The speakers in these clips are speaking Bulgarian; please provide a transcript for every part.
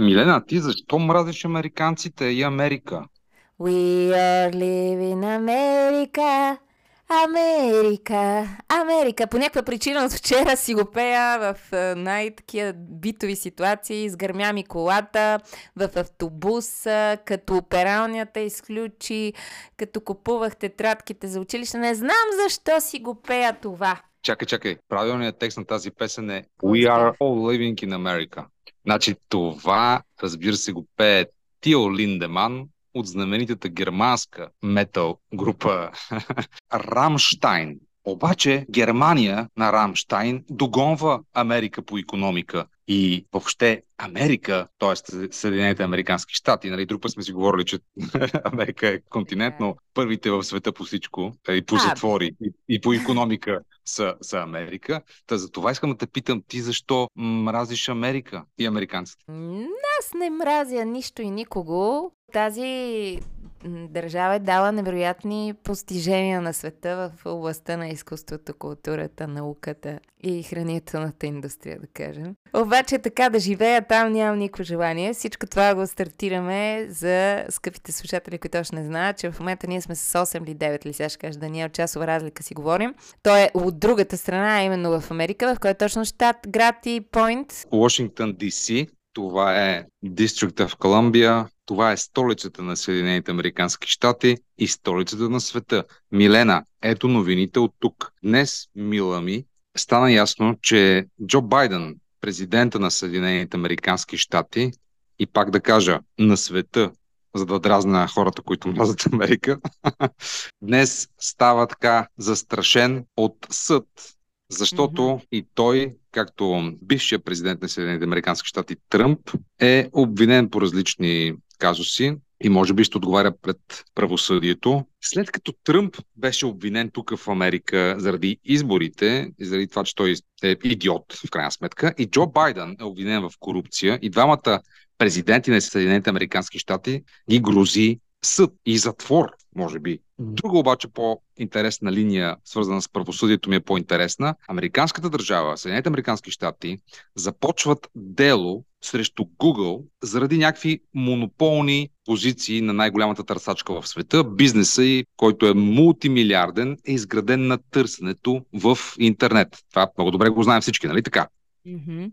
Милена, ти защо мразиш американците и Америка? We are living America, Америка, Америка. По някаква причина от вчера си го пея в най-такива битови ситуации. Изгърмя ми колата в автобуса, като пералнята изключи, като купувах тетрадките за училище. Не знам защо си го пея това. Чакай, чакай. Правилният текст на тази песен е We are all living in America. Значи това, разбира се, го пее Тио Линдеман от знаменитата германска метал група Рамштайн. Обаче Германия на Рамштайн догонва Америка по економика и въобще Америка, т.е. Съединените Американски щати, нали, друг път сме си говорили, че Америка е континент, но първите в света по всичко, и по затвори, и, и по економика са, са Америка. Та за това искам да те питам, ти защо мразиш Америка и американците? Аз не мразя нищо и никого. Тази държава е дала невероятни постижения на света в областта на изкуството, културата, науката и хранителната индустрия, да кажем. Обаче така да живея там нямам никакво желание. Всичко това го стартираме за скъпите слушатели, които още не знаят, че в момента ние сме с 8 или 9, или сега ще кажа Даниел, часова разлика си говорим. Той е от другата страна, именно в Америка, в който е точно щат, град и Пойнт. Вашингтон, Д.С. Това е District of Columbia, това е столицата на Съединените Американски щати и столицата на света. Милена, ето новините от тук. Днес, мила ми, стана ясно, че Джо Байден, президента на Съединените Американски щати, и пак да кажа, на света, за да дразна хората, които мразят Америка, днес става така застрашен от съд защото mm-hmm. и той, както бившия президент на Съединените Американски щати Тръмп, е обвинен по различни казуси и може би ще отговаря пред правосъдието. След като Тръмп беше обвинен тук в Америка заради изборите и заради това, че той е идиот в крайна сметка, и Джо Байден е обвинен в корупция и двамата президенти на Съединените Американски щати ги грози съд и затвор, може би. Друга обаче по-интересна линия, свързана с правосъдието ми е по-интересна. Американската държава, Съединените Американски щати, започват дело срещу Google заради някакви монополни позиции на най-голямата търсачка в света. Бизнеса и, който е мултимилиарден, е изграден на търсенето в интернет. Това много добре го знаем всички, нали така? Mm-hmm.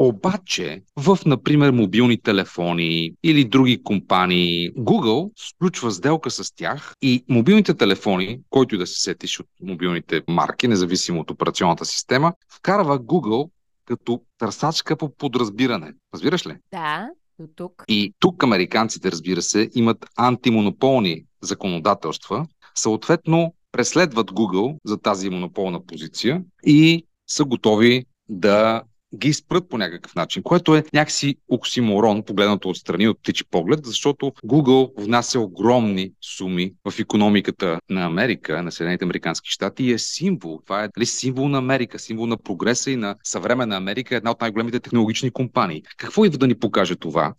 Обаче, в, например, мобилни телефони или други компании, Google сключва сделка с тях и мобилните телефони, който и да се сетиш от мобилните марки, независимо от операционната система, вкарва Google като търсачка по подразбиране. Разбираш ли? Да, до тук. И тук американците, разбира се, имат антимонополни законодателства, съответно преследват Google за тази монополна позиция и са готови да ги спрат по някакъв начин, което е някакси оксиморон, погледнато отстрани от птичи поглед, защото Google внася огромни суми в економиката на Америка, на Съединените Американски щати и е символ. Това е дали, символ на Америка, символ на прогреса и на съвременна Америка, една от най-големите технологични компании. Какво идва да ни покаже това?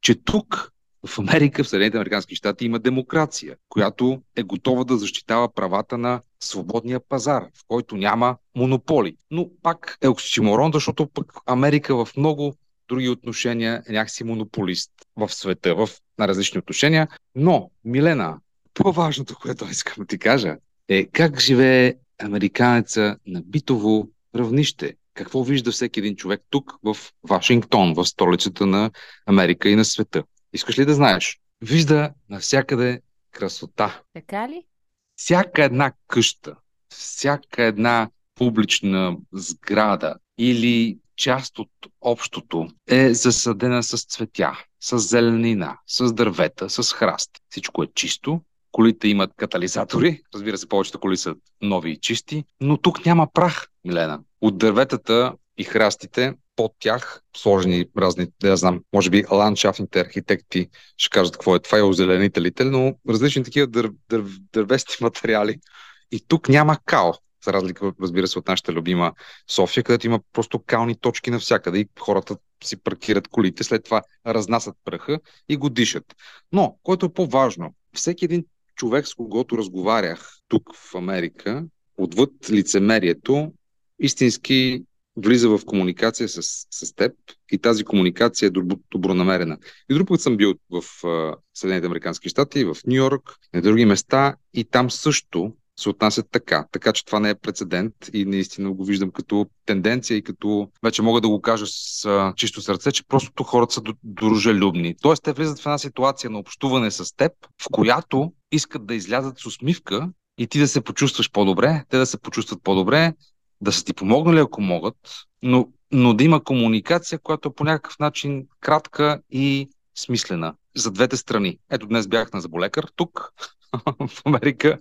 Че тук в Америка, в Съединените Американски щати има демокрация, която е готова да защитава правата на свободния пазар, в който няма монополи. Но пак е оксиморон, защото пък Америка в много други отношения е някакси монополист в света, в на различни отношения. Но, Милена, по-важното, което искам да ти кажа, е как живее американеца на битово равнище. Какво вижда всеки един човек тук в Вашингтон, в столицата на Америка и на света? Искаш ли да знаеш? Вижда навсякъде красота. Така ли? Всяка една къща, всяка една публична сграда или част от общото е засадена с цветя, с зеленина, с дървета, с храст. Всичко е чисто, колите имат катализатори, разбира се, повечето коли са нови и чисти, но тук няма прах, Милена. От дърветата и храстите под тях сложени разни, да знам, може би ландшафтните архитекти ще кажат какво е това, е озеленителите, но различни такива дър, дър, дървести материали. И тук няма као, за разлика, разбира се, от нашата любима София, където има просто кални точки навсякъде и хората си паркират колите, след това разнасят пръха и го дишат. Но, което е по-важно, всеки един човек, с когото разговарях тук в Америка, отвъд лицемерието, истински влиза в комуникация с, с теб и тази комуникация е добронамерена. И друг път съм бил в Съединените Американски щати, в Нью Йорк, на други места и там също се отнасят така. Така че това не е прецедент и наистина го виждам като тенденция и като вече мога да го кажа с а, чисто сърце, че просто хората са дружелюбни. Тоест те влизат в една ситуация на общуване с теб, в която искат да излязат с усмивка и ти да се почувстваш по-добре, те да се почувстват по-добре, да са ти помогнали ако могат, но, но да има комуникация, която по някакъв начин кратка и смислена за двете страни. Ето днес бях на заболекар тук, в Америка.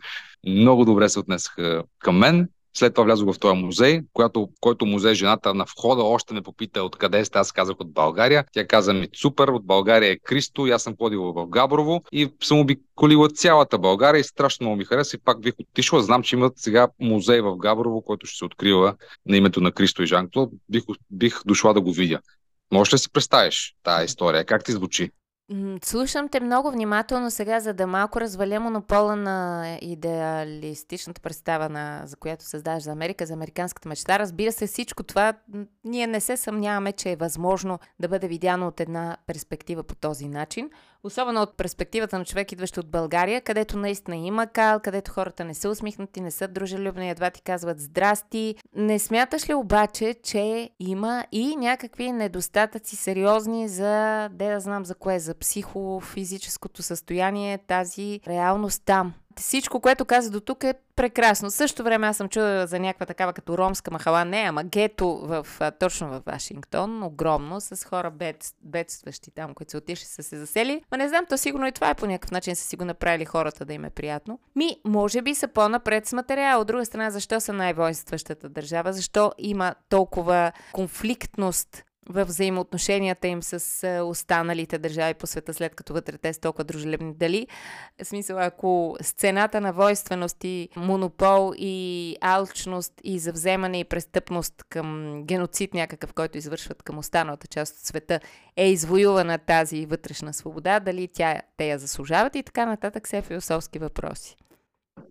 Много добре се отнесаха към мен. След това влязох в този музей, която, който музей жената на входа още ме попита откъде сте. Аз казах от България. Тя каза ми супер, от България е Кристо. Аз съм ходил в Габрово и съм обиколила цялата България и страшно много ми хареса и пак бих отишла. Знам, че имат сега музей в Габрово, който ще се открива на името на Кристо и Жан Клод. Бих, бих дошла да го видя. Можеш ли си представиш тази история? Как ти звучи? Слушам те много внимателно сега, за да малко разваля монопола на идеалистичната представа, на, за която създаваш за Америка, за американската мечта. Разбира се, всичко това ние не се съмняваме, че е възможно да бъде видяно от една перспектива по този начин. Особено от перспективата на човек, идващ от България, където наистина има кал, където хората не са усмихнати, не са дружелюбни, едва ти казват здрасти. Не смяташ ли обаче, че има и някакви недостатъци сериозни за, де да знам за кое, за психофизическото състояние, тази реалност там? Всичко, което каза до тук е прекрасно. Също време аз съм чула за някаква такава като ромска махала, не, ама гето в, точно в Вашингтон, огромно, с хора бед, бедстващи там, които се отишли са се засели. Ма не знам, то сигурно и това е по някакъв начин са си го направили хората да им е приятно. Ми, може би са по-напред с материал. От друга страна, защо са най-воинстващата държава? Защо има толкова конфликтност в взаимоотношенията им с останалите държави по света, след като вътре те са толкова дружелюбни. Дали, в смисъл, ако сцената на войственост и монопол и алчност и завземане и престъпност към геноцид някакъв, който извършват към останалата част от света, е извоювана тази вътрешна свобода, дали тя, те я заслужават и така нататък, все философски въпроси.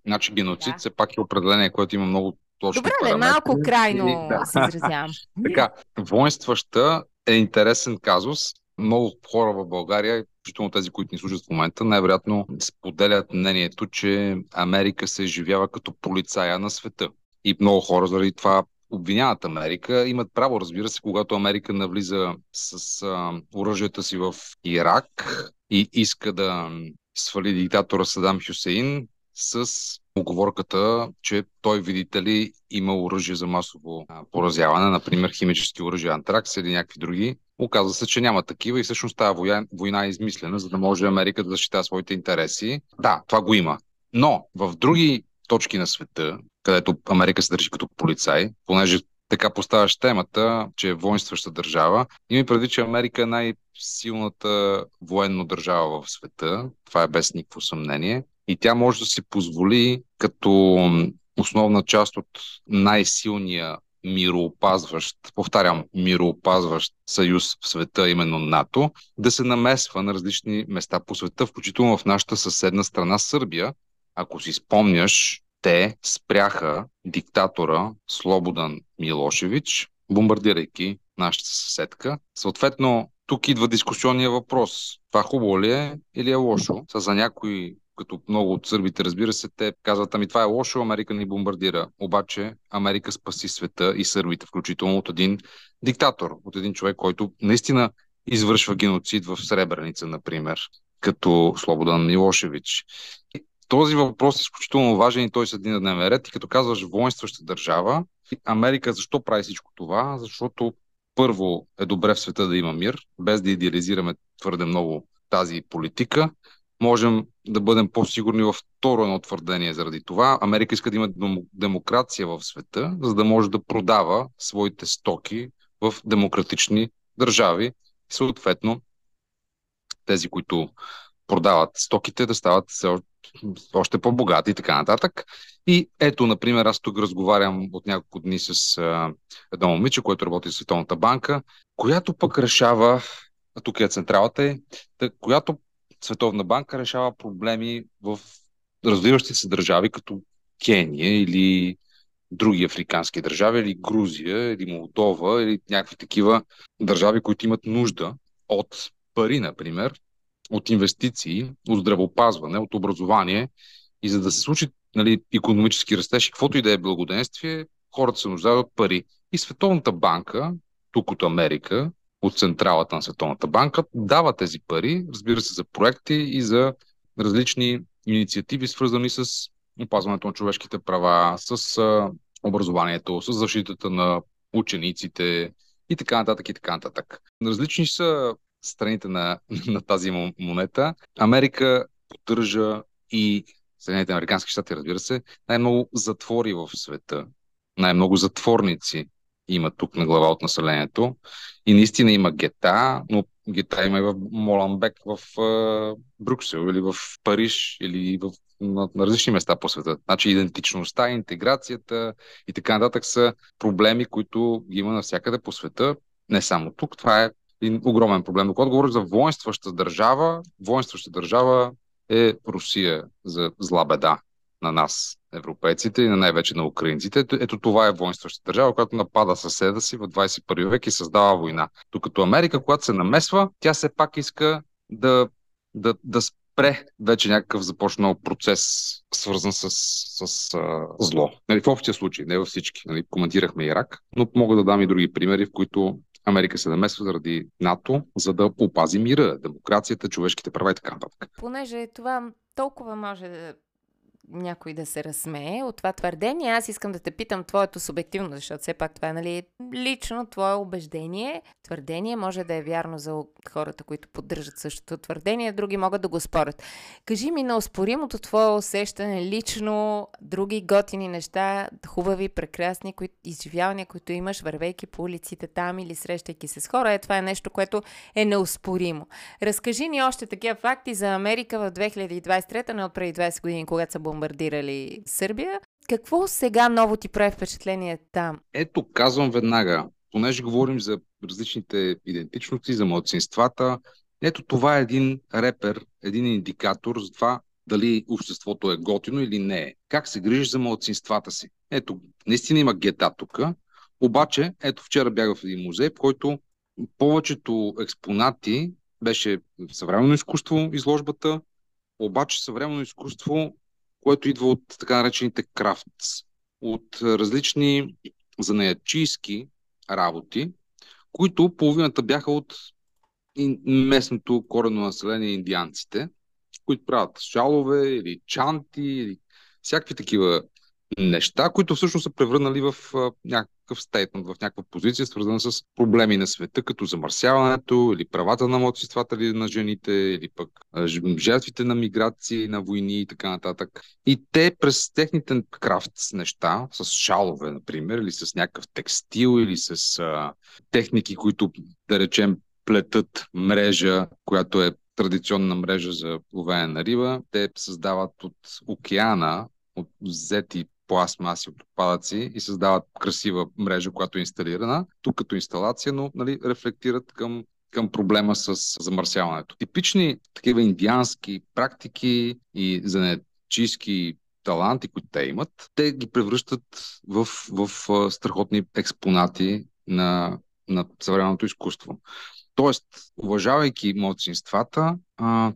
Значи геноцид да. все пак е определение, което има много точно Добре, параметри. малко крайно да. се изразявам. така, воинстваща е интересен казус. Много хора в България, включително тези, които ни служат в момента, най-вероятно споделят мнението, че Америка се изживява като полицая на света. И много хора заради това обвиняват Америка. Имат право, разбира се, когато Америка навлиза с а, оръжията си в Ирак и иска да свали диктатора Садам Хюсеин с оговорката, че той, видите ли, има оръжие за масово поразяване, например химически оръжия антракс или някакви други. Оказва се, че няма такива и всъщност тази война, е измислена, за да може Америка да защитава своите интереси. Да, това го има. Но в други точки на света, където Америка се държи като полицай, понеже така поставяш темата, че е воинстваща държава. Има преди, че Америка е най-силната военно държава в света. Това е без никакво съмнение и тя може да си позволи като основна част от най-силния мироопазващ, повтарям, мироопазващ съюз в света, именно НАТО, да се намесва на различни места по света, включително в нашата съседна страна Сърбия. Ако си спомняш, те спряха диктатора Слободан Милошевич, бомбардирайки нашата съседка. Съответно, тук идва дискусионния въпрос. Това хубаво ли е или е лошо? Са за някои като много от сърбите, разбира се, те казват, ами това е лошо, Америка ни бомбардира. Обаче Америка спаси света и сърбите, включително от един диктатор, от един човек, който наистина извършва геноцид в Сребреница, например, като Слободан Милошевич. Този въпрос е изключително важен и той се един на дневен ред. И като казваш воинстваща държава, Америка защо прави всичко това? Защото първо е добре в света да има мир, без да идеализираме твърде много тази политика можем да бъдем по-сигурни във второ едно твърдение заради това. Америка иска да има демокрация в света, за да може да продава своите стоки в демократични държави. Съответно, тези, които продават стоките, да стават още по-богати и така нататък. И ето, например, аз тук разговарям от няколко дни с а, едно момиче, което работи в Световната банка, която пък решава, а тук е централата която Световна банка решава проблеми в развиващи се държави, като Кения или други африкански държави, или Грузия, или Молдова, или някакви такива държави, които имат нужда от пари, например, от инвестиции, от здравеопазване, от образование. И за да се случи нали, економически растеж каквото и да е благоденствие, хората се нуждаят от пари. И Световната банка, тук от Америка, от централата на Световната банка, дава тези пари, разбира се, за проекти и за различни инициативи, свързани с опазването на човешките права, с образованието, с защитата на учениците и така нататък и така нататък. Различни са страните на, на тази монета. Америка поддържа и Съединените Американски щати, разбира се, най-много затвори в света, най-много затворници има тук на глава от населението. И наистина има гета, но гета има и в Моламбек, в Брюксел или в Париж или в, на, на различни места по света. Значи идентичността, интеграцията и така нататък са проблеми, които има навсякъде по света. Не само тук. Това е един огромен проблем. Когато говорим за воинстваща държава, воинстваща държава е Русия за зла беда на нас, европейците и на най-вече на украинците. Ето, ето това е воинстваща държава, която напада съседа си в 21 век и създава война. Докато Америка, когато се намесва, тя все пак иска да, да, да спре вече някакъв започнал процес, свързан с, с, с а, зло. Нали, в общия случай, не във всички. Нали, коментирахме Ирак, но мога да дам и други примери, в които Америка се намесва заради НАТО, за да опази мира, демокрацията, човешките права и така нататък. Понеже това толкова може да някой да се разсмее от това твърдение. Аз искам да те питам твоето субективно, защото все пак това е нали, лично твое убеждение. Твърдение може да е вярно за хората, които поддържат същото твърдение, други могат да го спорят. Кажи ми на успоримото твое усещане лично, други готини неща, хубави, прекрасни кои, изживявания, които имаш, вървейки по улиците там или срещайки се с хора. Е, това е нещо, което е неуспоримо. Разкажи ни още такива факти за Америка в 2023, не от преди 20 години, когато са бомбардирали Сърбия. Какво сега ново ти прави впечатление там? Ето, казвам веднага, понеже говорим за различните идентичности, за младсинствата, ето това е един репер, един индикатор за това дали обществото е готино или не е. Как се грижиш за младсинствата си? Ето, наистина има гета тук, обаче, ето вчера бях в един музей, в който повечето експонати беше съвременно изкуство изложбата, обаче съвременно изкуство което идва от така наречените крафтс, от различни занаячийски работи, които половината бяха от местното корено население индианците, които правят шалове или чанти или всякакви такива неща, които всъщност са превърнали в някакъв стейтмент, в някаква позиция, свързана с проблеми на света, като замърсяването или правата на младсинствата или на жените, или пък жертвите на миграции, на войни и така нататък. И те през техните крафт неща, с шалове, например, или с някакъв текстил, или с а, техники, които, да речем, плетат мрежа, която е традиционна мрежа за ловене на риба. Те създават от океана, от взети пластмаси от отпадъци и създават красива мрежа, която е инсталирана, тук като инсталация, но нали, рефлектират към към проблема с замърсяването. Типични такива индиански практики и занечийски таланти, които те имат, те ги превръщат в, в, в страхотни експонати на, на съвременното изкуство. Тоест, уважавайки младсинствата,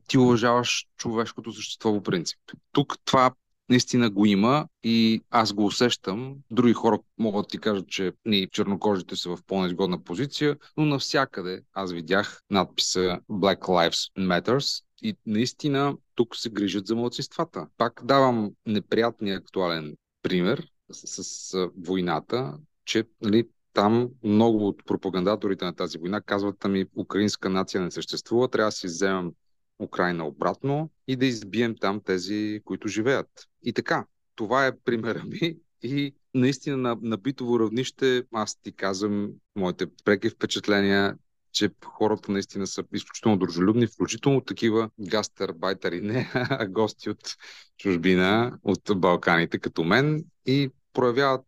ти уважаваш човешкото същество по принцип. Тук това наистина го има и аз го усещам. Други хора могат да ти кажат, че ни чернокожите са в по-неизгодна позиция, но навсякъде аз видях надписа Black Lives Matters и наистина тук се грижат за младсинствата. Пак давам неприятния актуален пример с, с войната, че нали, там много от пропагандаторите на тази война казват, ами украинска нация не съществува, трябва да си вземем Украина обратно и да избием там тези, които живеят. И така, това е примера ми и наистина на, на битово равнище аз ти казвам моите преки впечатления, че хората наистина са изключително дружелюбни, включително такива гастарбайтери, не, а гости от чужбина, от Балканите, като мен и проявяват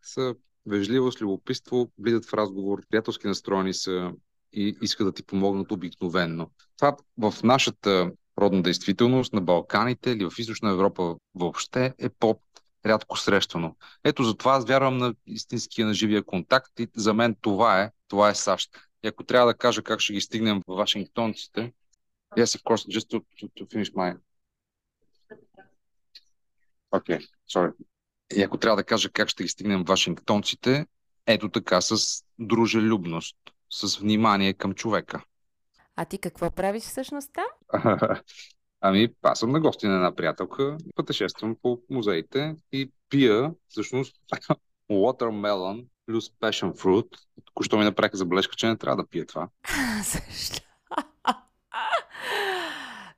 вежливост, любопитство, влизат в разговор, приятелски настроени са и искат да ти помогнат обикновенно. Това в нашата родна действителност на Балканите или в Източна Европа въобще е по рядко срещано. Ето затова аз вярвам на истинския, на живия контакт и за мен това е, това е САЩ. И ако трябва да кажа как ще ги стигнем в Вашингтонците, yes, of course, just to, to, to finish my... Okay, sorry. И ако трябва да кажа как ще ги стигнем Вашингтонците, ето така, с дружелюбност, с внимание към човека. А ти какво правиш всъщност там? Ами, аз съм на гости на една приятелка, пътешествам по музеите и пия, всъщност, watermelon плюс passion fruit. Току-що ми направиха забележка, че не трябва да пия това. Защо?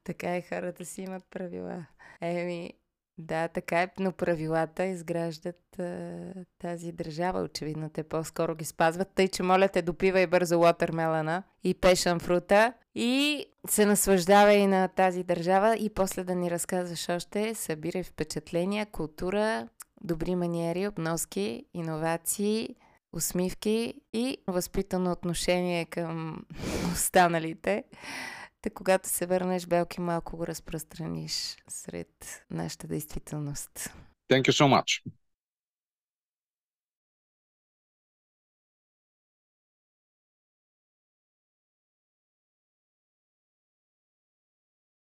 така и хората си имат правила. Еми, да, така е, но правилата изграждат а, тази държава. Очевидно те по-скоро ги спазват. Тъй, че моля те, допивай бързо лотермелана и пешан фрута и се наслаждавай на тази държава и после да ни разказваш още, събирай впечатления, култура, добри маниери, обноски, иновации, усмивки и възпитано отношение към останалите. Та когато се върнеш, Белки, малко го разпространиш сред нашата действителност. Thank you so much.